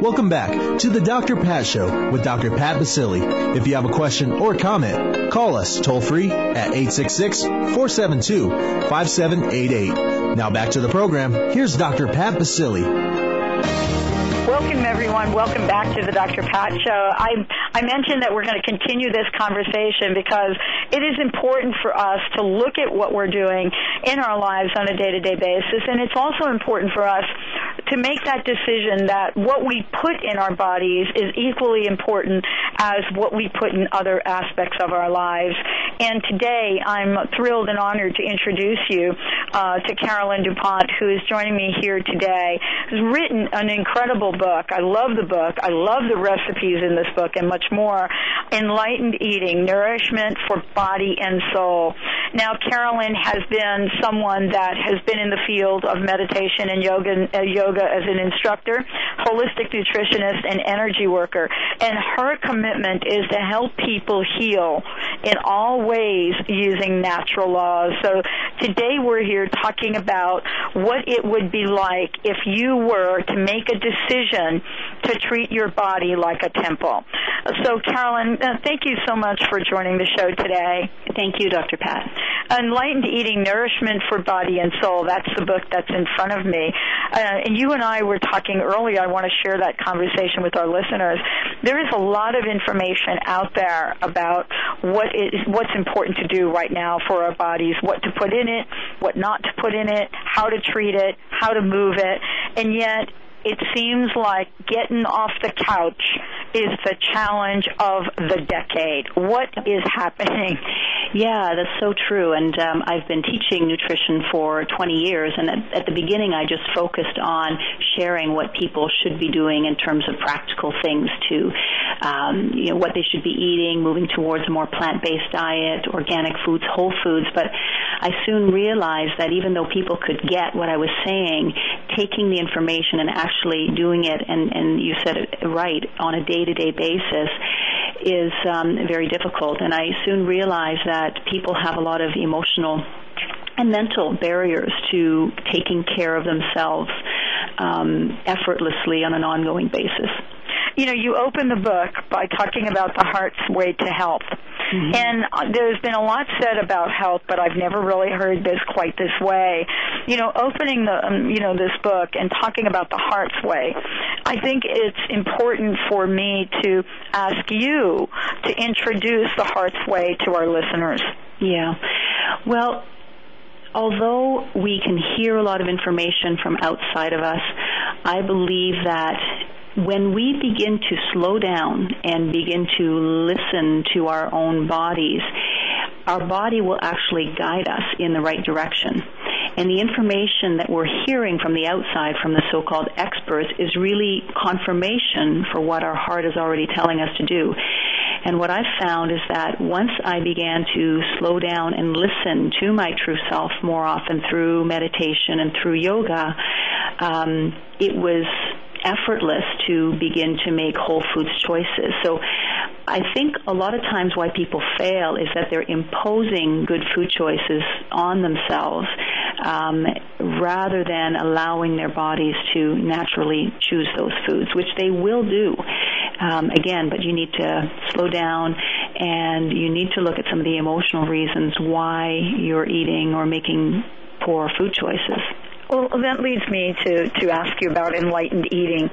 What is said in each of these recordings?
Welcome back to the Dr. Pat Show with Dr. Pat Baccili. If you have a question or comment, call us toll free at 866-472-5788. Now back to the program. Here's Dr. Pat Baccili. Welcome, everyone. Welcome back to the Dr. Pat Show. I, I mentioned that we're going to continue this conversation because it is important for us to look at what we're doing in our lives on a day to day basis, and it's also important for us to make that decision that what we put in our bodies is equally important as what we put in other aspects of our lives. And today, I'm thrilled and honored to introduce you uh, to Caroline DuPont, who is joining me here today. Has written an incredible book. I love the book. I love the recipes in this book and much more. Enlightened Eating, Nourishment for Body and Soul. Now, Caroline has been someone that has been in the field of meditation and yoga, uh, yoga as an instructor, holistic nutritionist, and energy worker. And her commitment is to help people heal in all ways using natural laws. So today we're here talking about what it would be like if you were to make a decision to treat your body like a temple. So, Caroline, uh, thank you so much for joining the show today. Thank you, Dr. Pat. Enlightened Eating Nourishment for Body and Soul. That's the book that's in front of me. Uh, and you and I were talking earlier. I want to share that conversation with our listeners. There is a lot of information out there about what is what's important to do right now for our bodies, what to put in it, what not to put in it, how to treat it, how to move it, and yet it seems like getting off the couch is the challenge of the decade. What is happening? Yeah, that's so true. And um, I've been teaching nutrition for 20 years, and at, at the beginning, I just focused on sharing what people should be doing in terms of practical things to, um, you know, what they should be eating, moving towards a more plant-based diet, organic foods, whole foods. But I soon realized that even though people could get what I was saying, taking the information and actually doing it, and, and you said it right, on a day-to-day basis, is um, very difficult. And I soon realized that people have a lot of emotional and mental barriers to taking care of themselves um, effortlessly on an ongoing basis you know, you open the book by talking about the heart's way to health. Mm-hmm. And uh, there's been a lot said about health, but I've never really heard this quite this way. You know, opening the um, you know this book and talking about the heart's way, I think it's important for me to ask you to introduce the heart's way to our listeners. Yeah. Well, although we can hear a lot of information from outside of us, I believe that when we begin to slow down and begin to listen to our own bodies, our body will actually guide us in the right direction. And the information that we're hearing from the outside, from the so called experts, is really confirmation for what our heart is already telling us to do. And what I've found is that once I began to slow down and listen to my true self more often through meditation and through yoga, um, it was effortless to begin to make whole foods choices. So I think a lot of times why people fail is that they're imposing good food choices on themselves um, rather than allowing their bodies to naturally choose those foods, which they will do. Um, again, but you need to slow down and you need to look at some of the emotional reasons why you're eating or making poor food choices. Well, that leads me to, to ask you about enlightened eating.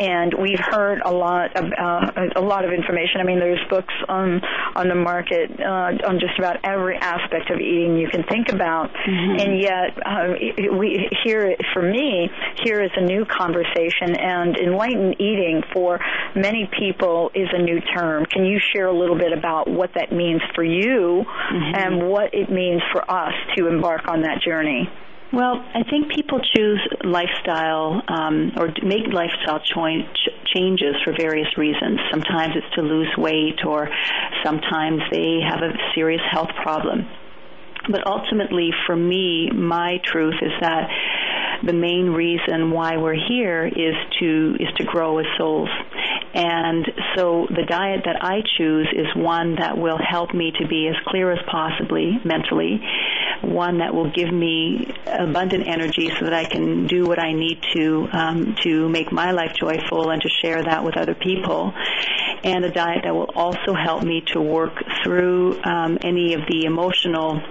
And we've heard a lot of, uh, a lot of information. I mean, there's books on on the market uh, on just about every aspect of eating you can think about. Mm-hmm. And yet, uh, we here for me here is a new conversation. And enlightened eating for many people is a new term. Can you share a little bit about what that means for you mm-hmm. and what it means for us to embark on that journey? Well, I think people choose lifestyle um, or make lifestyle cho- changes for various reasons. Sometimes it's to lose weight, or sometimes they have a serious health problem. But ultimately, for me, my truth is that the main reason why we're here is to is to grow as souls. And so the diet that I choose is one that will help me to be as clear as possibly mentally, one that will give me abundant energy so that I can do what I need to um, to make my life joyful and to share that with other people, and a diet that will also help me to work through um, any of the emotional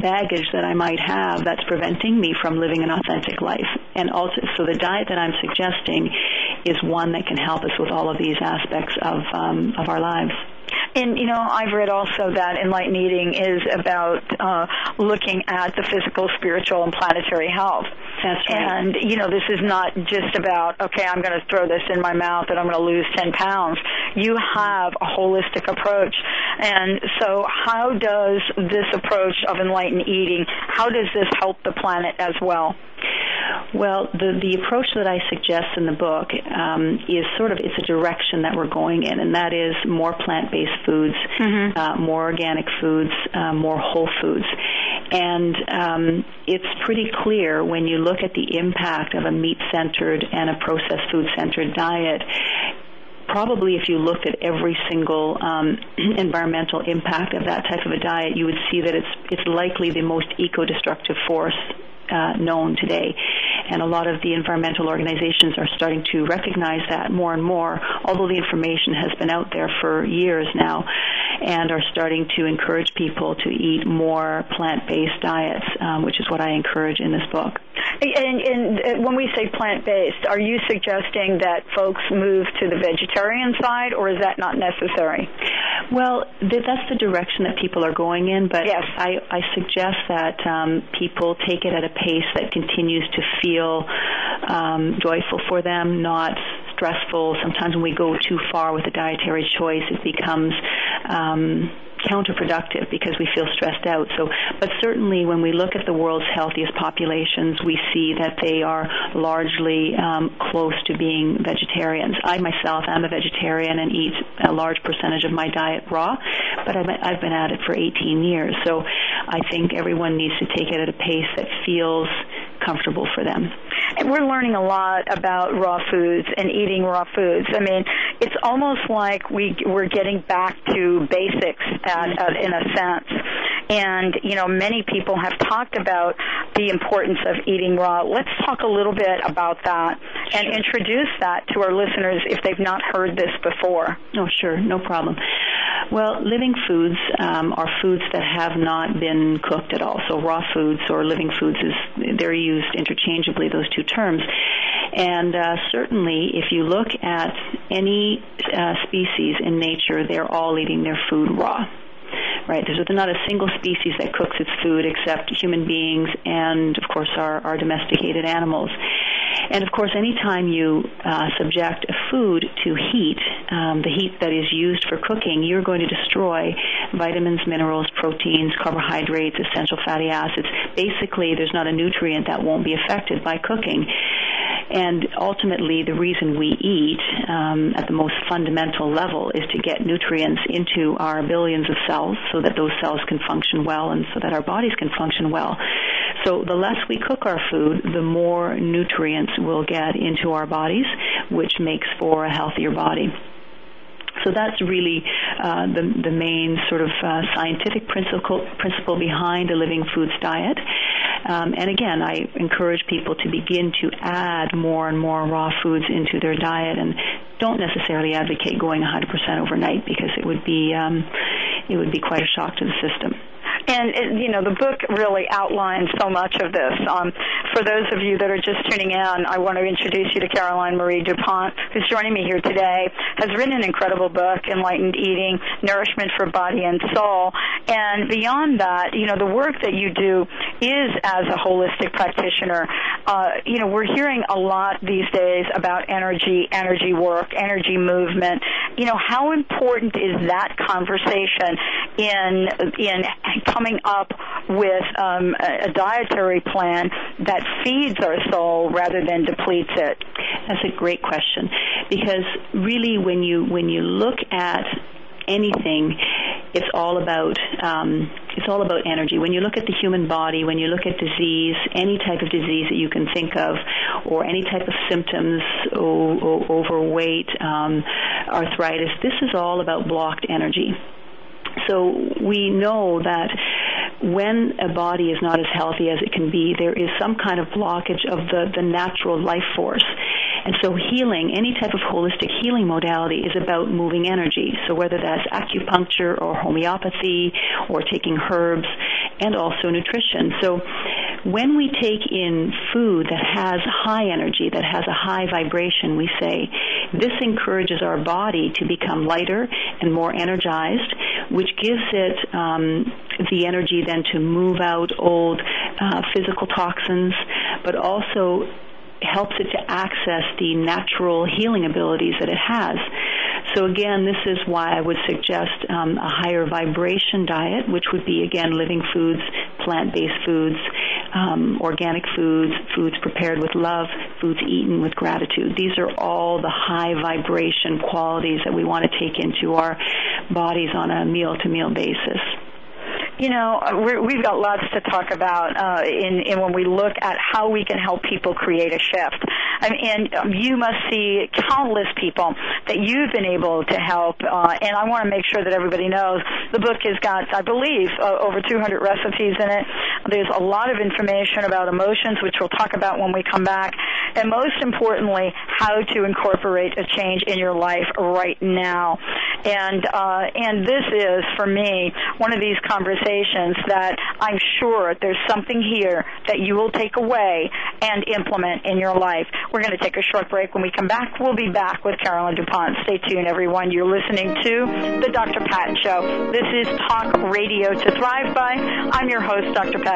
baggage that I might have that's preventing me from living an authentic life. And also, so the diet that I'm suggesting is one that can help us with all of these aspects of um, of our lives. And you know, I've read also that enlightened eating is about uh, looking at the physical, spiritual, and planetary health. That's right. And you know, this is not just about okay, I'm going to throw this in my mouth and I'm going to lose 10 pounds. You have a holistic approach. And so, how does this approach of enlightened eating? How does this help the planet as well? Well, the the approach that I suggest in the book um, is sort of it's a direction that we're going in, and that is more plant-based foods, mm-hmm. uh, more organic foods, uh, more whole foods, and um, it's pretty clear when you look at the impact of a meat-centered and a processed food-centered diet probably if you looked at every single um, environmental impact of that type of a diet, you would see that it's it's likely the most eco-destructive force uh, known today. And a lot of the environmental organizations are starting to recognize that more and more, although the information has been out there for years now, and are starting to encourage people to eat more plant-based diets, um, which is what I encourage in this book. And, and when we say plant-based, are you suggesting that folks move to the vegetarian side, or is that not necessary? Well, that's the direction that people are going in, but yes. I, I suggest that um, people take it at a pace that continues to feel um, joyful for them, not stressful. Sometimes when we go too far with a dietary choice, it becomes um, counterproductive because we feel stressed out. So, but certainly when we look at the world's healthiest populations, we see that they are largely um, close to being vegetarians. I myself am a vegetarian and eat a large percentage of my diet raw, but I've, I've been at it for 18 years. So I think everyone needs to take it at a pace that feels comfortable for them. And we're learning a lot about raw foods and eating raw foods. I mean, it's almost like we we're getting back to basics at, at, in a sense. And you know, many people have talked about the importance of eating raw. Let's talk a little bit about that and introduce that to our listeners if they've not heard this before. Oh, sure, no problem. Well, living foods um, are foods that have not been cooked at all. So raw foods or living foods is they're used interchangeably those two terms. And uh, certainly, if you look at any uh, species in nature, they're all eating their food raw right? There's not a single species that cooks its food except human beings and, of course, our, our domesticated animals. And of course, anytime you uh, subject a food to heat, um, the heat that is used for cooking, you're going to destroy vitamins, minerals, proteins, carbohydrates, essential fatty acids. Basically, there's not a nutrient that won't be affected by cooking. And ultimately, the reason we eat um, at the most fundamental level is to get nutrients into our billions of cells so that those cells can function well and so that our bodies can function well. So the less we cook our food, the more nutrients we'll get into our bodies, which makes for a healthier body. So that's really uh, the, the main sort of uh, scientific principle, principle behind a living foods diet. Um, and again, I encourage people to begin to add more and more raw foods into their diet, and don't necessarily advocate going 100% overnight because it would be um, it would be quite a shock to the system. And it, you know, the book really outlines so much of this. Um, for those of you that are just tuning in, I want to introduce you to Caroline Marie DuPont, who's joining me here today. Has written an incredible book, Enlightened Eating: Nourishment for Body and Soul. And beyond that, you know, the work that you do is as a holistic practitioner. Uh, you know, we're hearing a lot these days about energy, energy work, energy movement. You know, how important is that conversation in in coming up with um, a, a dietary plan that feeds our soul rather than depletes it? That's a great question because really when you when you look at anything, it's all about um, it's all about energy. When you look at the human body, when you look at disease, any type of disease that you can think of, or any type of symptoms, o- o- overweight, um, arthritis, this is all about blocked energy. So we know that when a body is not as healthy as it can be, there is some kind of blockage of the, the natural life force. And so healing, any type of holistic healing modality is about moving energy. So whether that's acupuncture or homeopathy or taking herbs and also nutrition. So when we take in food that has high energy, that has a high vibration, we say, this encourages our body to become lighter and more energized, which gives it um, the energy then to move out old uh, physical toxins, but also helps it to access the natural healing abilities that it has. So again, this is why I would suggest um, a higher vibration diet, which would be again living foods, plant-based foods, um, organic foods, foods prepared with love, foods eaten with gratitude. These are all the high vibration qualities that we want to take into our bodies on a meal-to-meal basis you know, uh, we're, we've got lots to talk about uh, in, in when we look at how we can help people create a shift. I mean, and um, you must see countless people that you've been able to help, uh, and I want to make sure that everybody knows the book has got, I believe, uh, over 200 recipes in it. There's a lot of information about emotions, which we'll talk about when we come back, and most importantly, how to incorporate a change in your life right now. And uh, and this is for me one of these conversations that I'm sure there's something here that you will take away and implement in your life. We're going to take a short break. When we come back, we'll be back with Caroline DuPont. Stay tuned, everyone. You're listening to the Dr. Pat Show. This is Talk Radio to Thrive By. I'm your host, Dr. Pat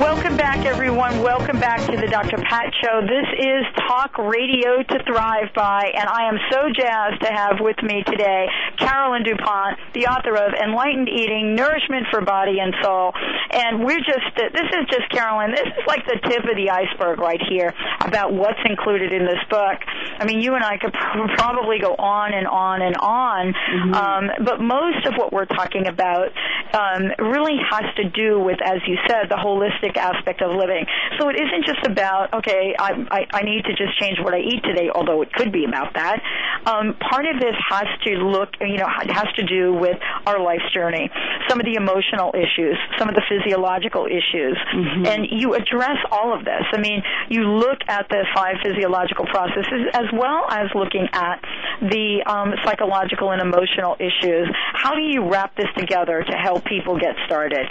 Welcome back, everyone. Welcome back to the Dr. Pat Show. This is Talk Radio to Thrive By, and I am so jazzed to have with me today Caroline DuPont, the author of Enlightened Eating, Nourishment for Body and Soul. And we're just, this is just, Caroline, this is like the tip of the iceberg right here about what's included in this book. I mean, you and I could probably go on and on and on, mm-hmm. um, but most of what we're talking about um, really has to do with, as you said, the holistic aspect of living. So it isn't just about okay, I, I, I need to just change what I eat today, although it could be about that. Um, part of this has to look, you know, it has to do with our life's journey, some of the emotional issues, some of the physiological issues, mm-hmm. and you address all of this. I mean, you look at the five physiological processes as well as looking at the um, psychological and emotional issues. How do you wrap this together to help people get started?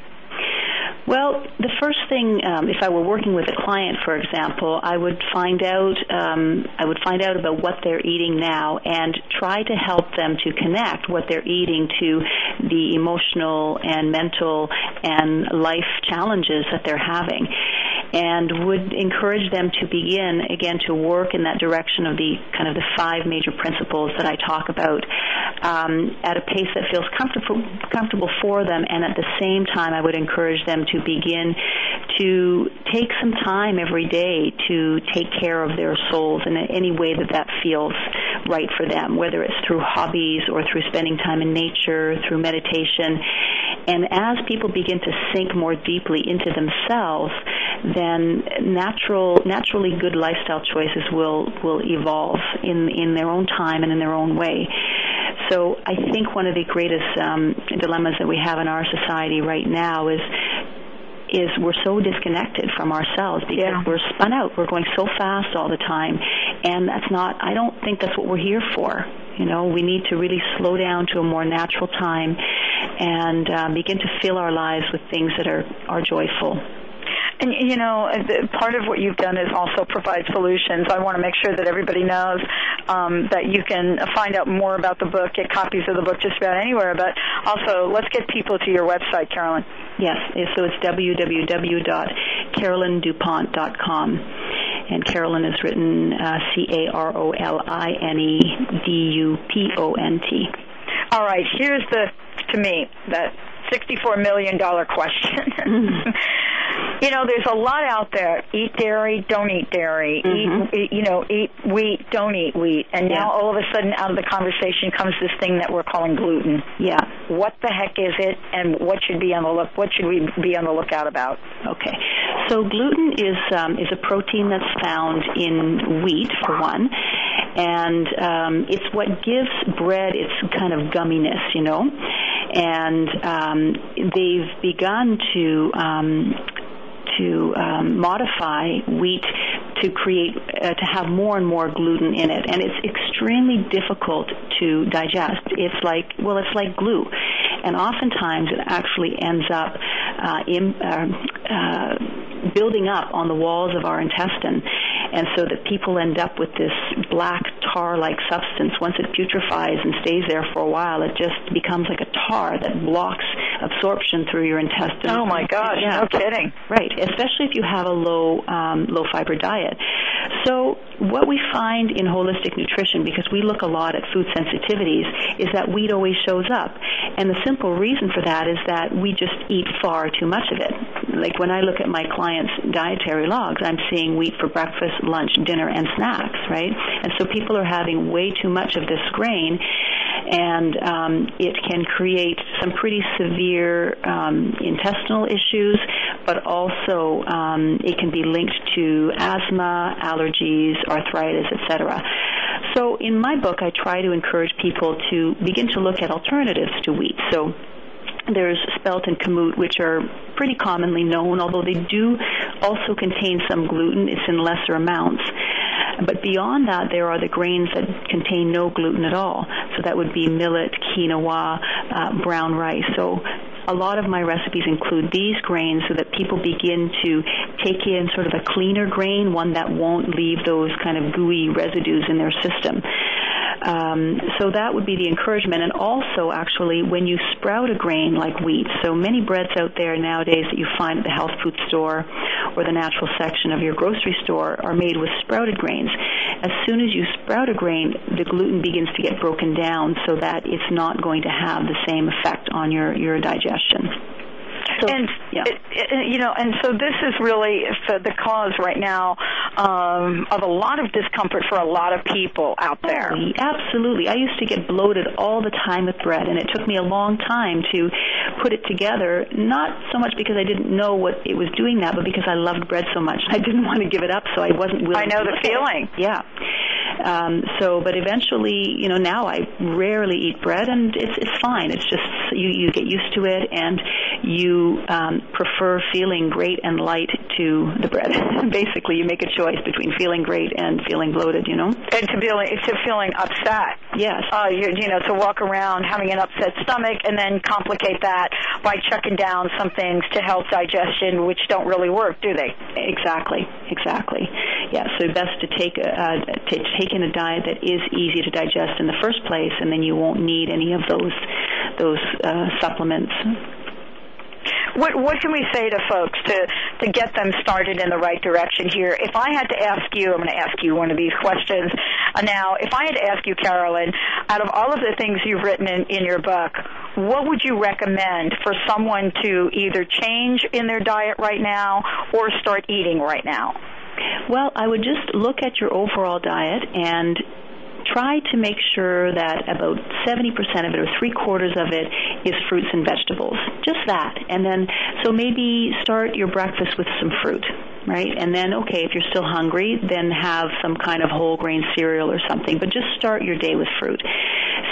Well, the first thing, um, if I were working with a client, for example, I would find out um, I would find out about what they're eating now and try to help them to connect what they're eating to the emotional and mental and life challenges that they're having and would encourage them to begin again to work in that direction of the kind of the five major principles that I talk about um, at a pace that feels comfortable comfortable for them. And at the same time I would encourage them to begin to take some time every day to take care of their souls in any way that that feels right for them whether it's through hobbies or through spending time in nature through meditation and as people begin to sink more deeply into themselves then natural, naturally good lifestyle choices will will evolve in in their own time and in their own way. So I think one of the greatest um, dilemmas that we have in our society right now is is we're so disconnected from ourselves because yeah. we're spun out. We're going so fast all the time, and that's not. I don't think that's what we're here for. You know, we need to really slow down to a more natural time and uh, begin to fill our lives with things that are are joyful. And you know, part of what you've done is also provide solutions. I want to make sure that everybody knows um, that you can find out more about the book, get copies of the book just about anywhere. But also, let's get people to your website, Caroline. Yes, so it's www.carolinedupont.com. And Caroline is written uh, C A R O L I N E D U P O N T. All right, here's the, to me, that $64 million question. You know, there's a lot out there. Eat dairy, don't eat dairy. Mm-hmm. Eat, you know, eat wheat, don't eat wheat. And now all of a sudden, out of the conversation comes this thing that we're calling gluten. Yeah. What the heck is it, and what should be on the look? What should we be on the lookout about? Okay. So gluten is um, is a protein that's found in wheat for one, and um, it's what gives bread its kind of gumminess, you know. And um, they've begun to um, to um, modify wheat to create uh, to have more and more gluten in it, and it's extremely difficult to digest. It's like well, it's like glue, and oftentimes it actually ends up uh, in, uh, uh, building up on the walls of our intestine, and so that people end up with this black tar-like substance. Once it putrefies and stays there for a while, it just becomes like a tar that blocks absorption through your intestines. Oh my gosh! Yeah. No kidding. Right, especially if you have a low um, low fiber diet. So what we find in holistic nutrition, because we look a lot at food sensitivities, is that wheat always shows up, and the simple reason for that is that we just eat far too much of it. Like when I look at my clients' dietary logs, I'm seeing wheat for breakfast, lunch, dinner, and snacks. Right, and so people are having way too much of this grain, and um, it can create some pretty severe um, intestinal issues, but also um, it can be linked to asthma, allergies, arthritis, etc. So in my book, I try to encourage people to begin to look at alternatives to wheat. So there's spelt and kamut, which are pretty commonly known, although they do also contain some gluten. It's in lesser amounts. But beyond that, there are the grains that contain no gluten at all. So that would be millet, quinoa, uh, brown rice. So a lot of my recipes include these grains so that people begin to take in sort of a cleaner grain, one that won't leave those kind of gooey residues in their system. Um, so that would be the encouragement. And also, actually, when you sprout a grain like wheat, so many breads out there nowadays that you find at the health food store or the natural section of your grocery store are made with sprouted grains. As soon as you sprout a grain, the gluten begins to get broken down so that it's not going to have the same effect on your, your digestion. So, and yeah. it, it, you know, and so this is really the, cause right now um, of a lot of discomfort for a lot of people out there. Oh, absolutely. I used to get bloated all the time with bread, and it took me a long time to put it together. Not so much because I didn't know what it was doing that, but because I loved bread so much. I didn't want to give it up, so I wasn't willing. I know the at it. feeling. Yeah. Um, so, but eventually, you know, now I rarely eat bread, and it's it's fine. It's just you you get used to it, and you um, prefer feeling great and light to the bread. Basically, you make a choice between feeling great and feeling bloated. You know. And to feeling to feeling upset. Yes. Uh, you, you know, to walk around having an upset stomach and then complicate that by chucking down some things to help digestion, which don't really work, do they? Exactly, exactly. Yeah, so best to take uh, to take in a diet that is easy to digest in the first place, and then you won't need any of those those uh, supplements. What what can we say to folks to to get them started in the right direction here? If I had to ask you, I'm going to ask you one of these questions uh, now. If I had to ask you, Caroline, out of all of the things you've written in, in your book, what would you recommend for someone to either change in their diet right now or start eating right now? Well, I would just look at your overall diet and try to make sure that about 70% of it or three quarters of it is fruits and vegetables. Just that. And then, so maybe start your breakfast with some fruit, right? And then, okay, if you're still hungry, then have some kind of whole grain cereal or something. But just start your day with fruit.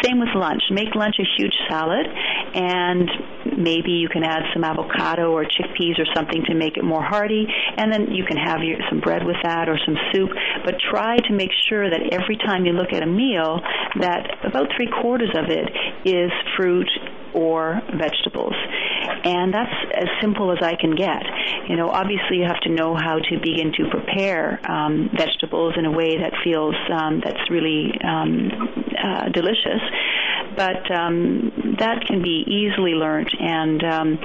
Same with lunch. Make lunch a huge salad, and maybe you can add some avocado or chickpeas or something to make it more hearty. And then you can have your, some bread with that or some soup. But try to make sure that every time you look at a meal, that about three quarters of it is fruit or vegetables. And that's as simple as I can get. You know, obviously you have to know how to begin to prepare um, vegetables in a way that feels um, that's really um, uh, delicious. But um, that can be easily learned, and um,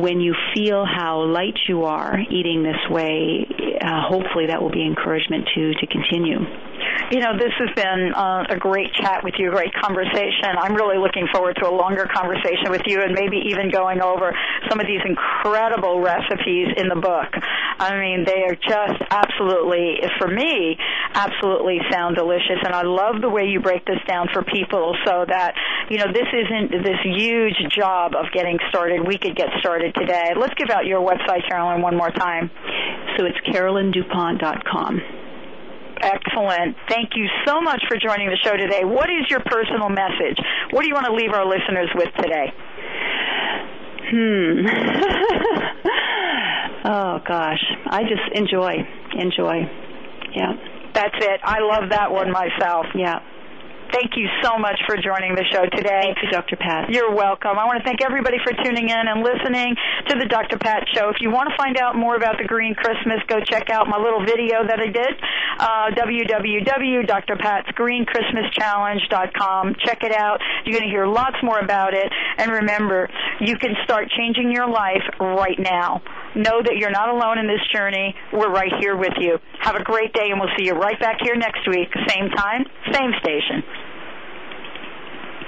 when you feel how light you are eating this way, uh, hopefully that will be encouragement to to continue. You know, this has been uh, a great chat with you, a great conversation. I'm really looking forward to a longer conversation with you and maybe even going over some of these incredible recipes in the book. I mean, they are just absolutely, for me, absolutely sound delicious. And I love the way you break this down for people so that, you know, this isn't this huge job of getting started. We could get started today. Let's give out your website, Caroline, one more time. So it's carolinedupont.com. Excellent. Thank you so much for joining the show today. What is your personal message? What do you want to leave our listeners with today? Hmm. oh gosh, I just enjoy, enjoy. Yeah. That's it. I love that one myself. Yeah. Thank you so much for joining the show today. Thank you, Dr. Pat. You're welcome. I want to thank everybody for tuning in and listening to the Dr. Pat Show. If you want to find out more about the Green Christmas, go check out my little video that I did, uh, www.drpatsgreenchristmaschallenge.com. Check it out. You're going to hear lots more about it. And remember, you can start changing your life right now. Know that you're not alone in this journey. We're right here with you. Have a great day, and we'll see you right back here next week, same time, same station.